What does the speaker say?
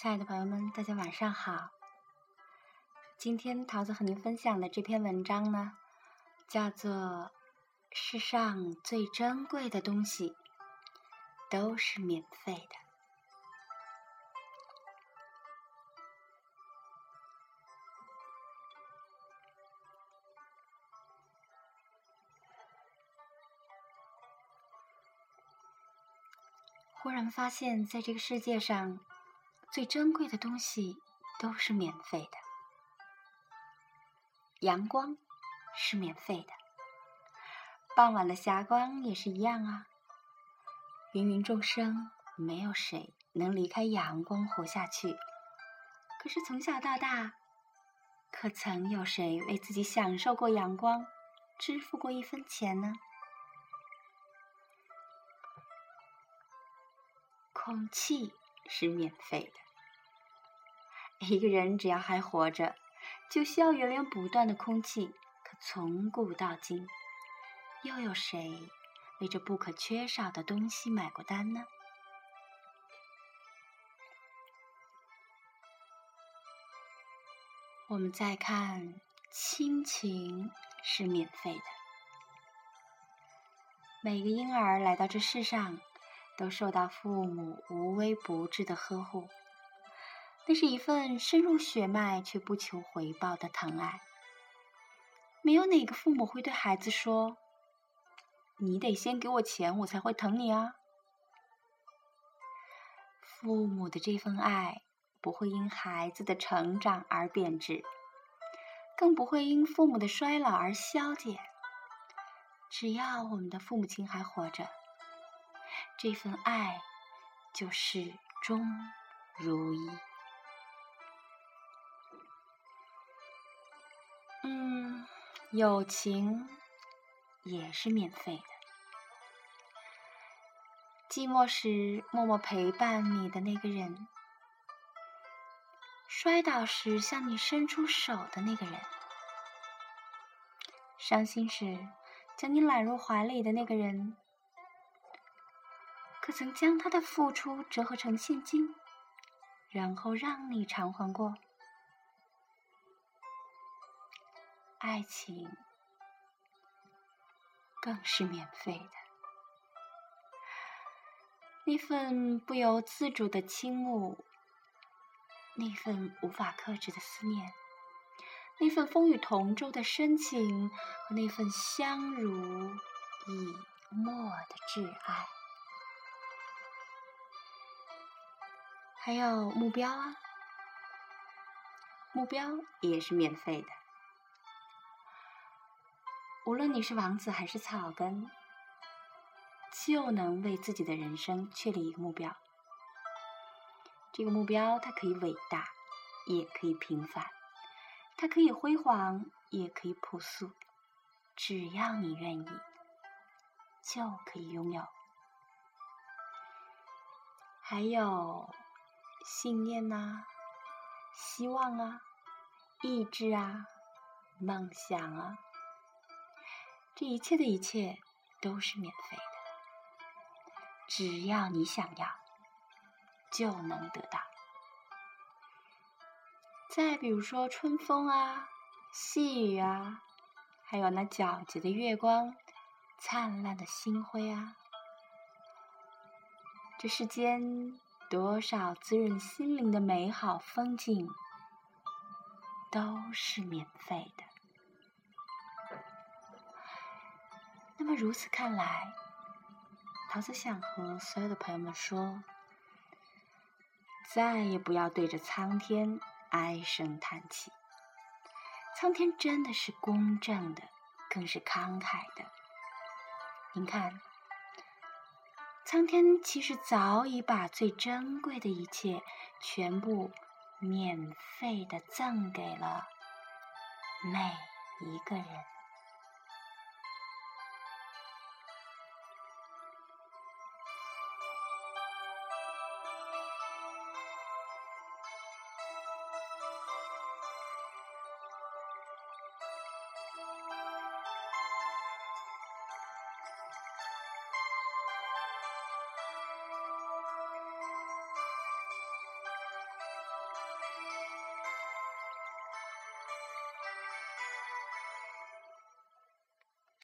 亲爱的朋友们，大家晚上好。今天桃子和您分享的这篇文章呢，叫做《世上最珍贵的东西都是免费的》。忽然发现，在这个世界上，最珍贵的东西都是免费的。阳光是免费的，傍晚的霞光也是一样啊。芸芸众生，没有谁能离开阳光活下去。可是从小到大，可曾有谁为自己享受过阳光，支付过一分钱呢？空气是免费的。一个人只要还活着，就需要源源不断的空气。可从古到今，又有谁为这不可缺少的东西买过单呢？我们再看，亲情是免费的。每个婴儿来到这世上。都受到父母无微不至的呵护，那是一份深入血脉却不求回报的疼爱。没有哪个父母会对孩子说：“你得先给我钱，我才会疼你啊。”父母的这份爱不会因孩子的成长而贬值，更不会因父母的衰老而消减。只要我们的父母亲还活着。这份爱就始终如一。友情也是免费的。寂寞时默默陪伴你的那个人，摔倒时向你伸出手的那个人，伤心时将你揽入怀里的那个人。可曾将他的付出折合成现金，然后让你偿还过？爱情更是免费的，那份不由自主的倾慕，那份无法克制的思念，那份风雨同舟的深情，和那份相濡以沫的挚爱。还有目标啊，目标也是免费的。无论你是王子还是草根，就能为自己的人生确立一个目标。这个目标它可以伟大，也可以平凡；它可以辉煌，也可以朴素。只要你愿意，就可以拥有。还有。信念呐，希望啊，意志啊，梦想啊，这一切的一切都是免费的。只要你想要，就能得到。再比如说春风啊，细雨啊，还有那皎洁的月光，灿烂的星辉啊，这世间。多少滋润心灵的美好风景，都是免费的。那么如此看来，桃子想和所有的朋友们说：再也不要对着苍天唉声叹气。苍天真的是公正的，更是慷慨的。您看。苍天其实早已把最珍贵的一切全部免费的赠给了每一个人。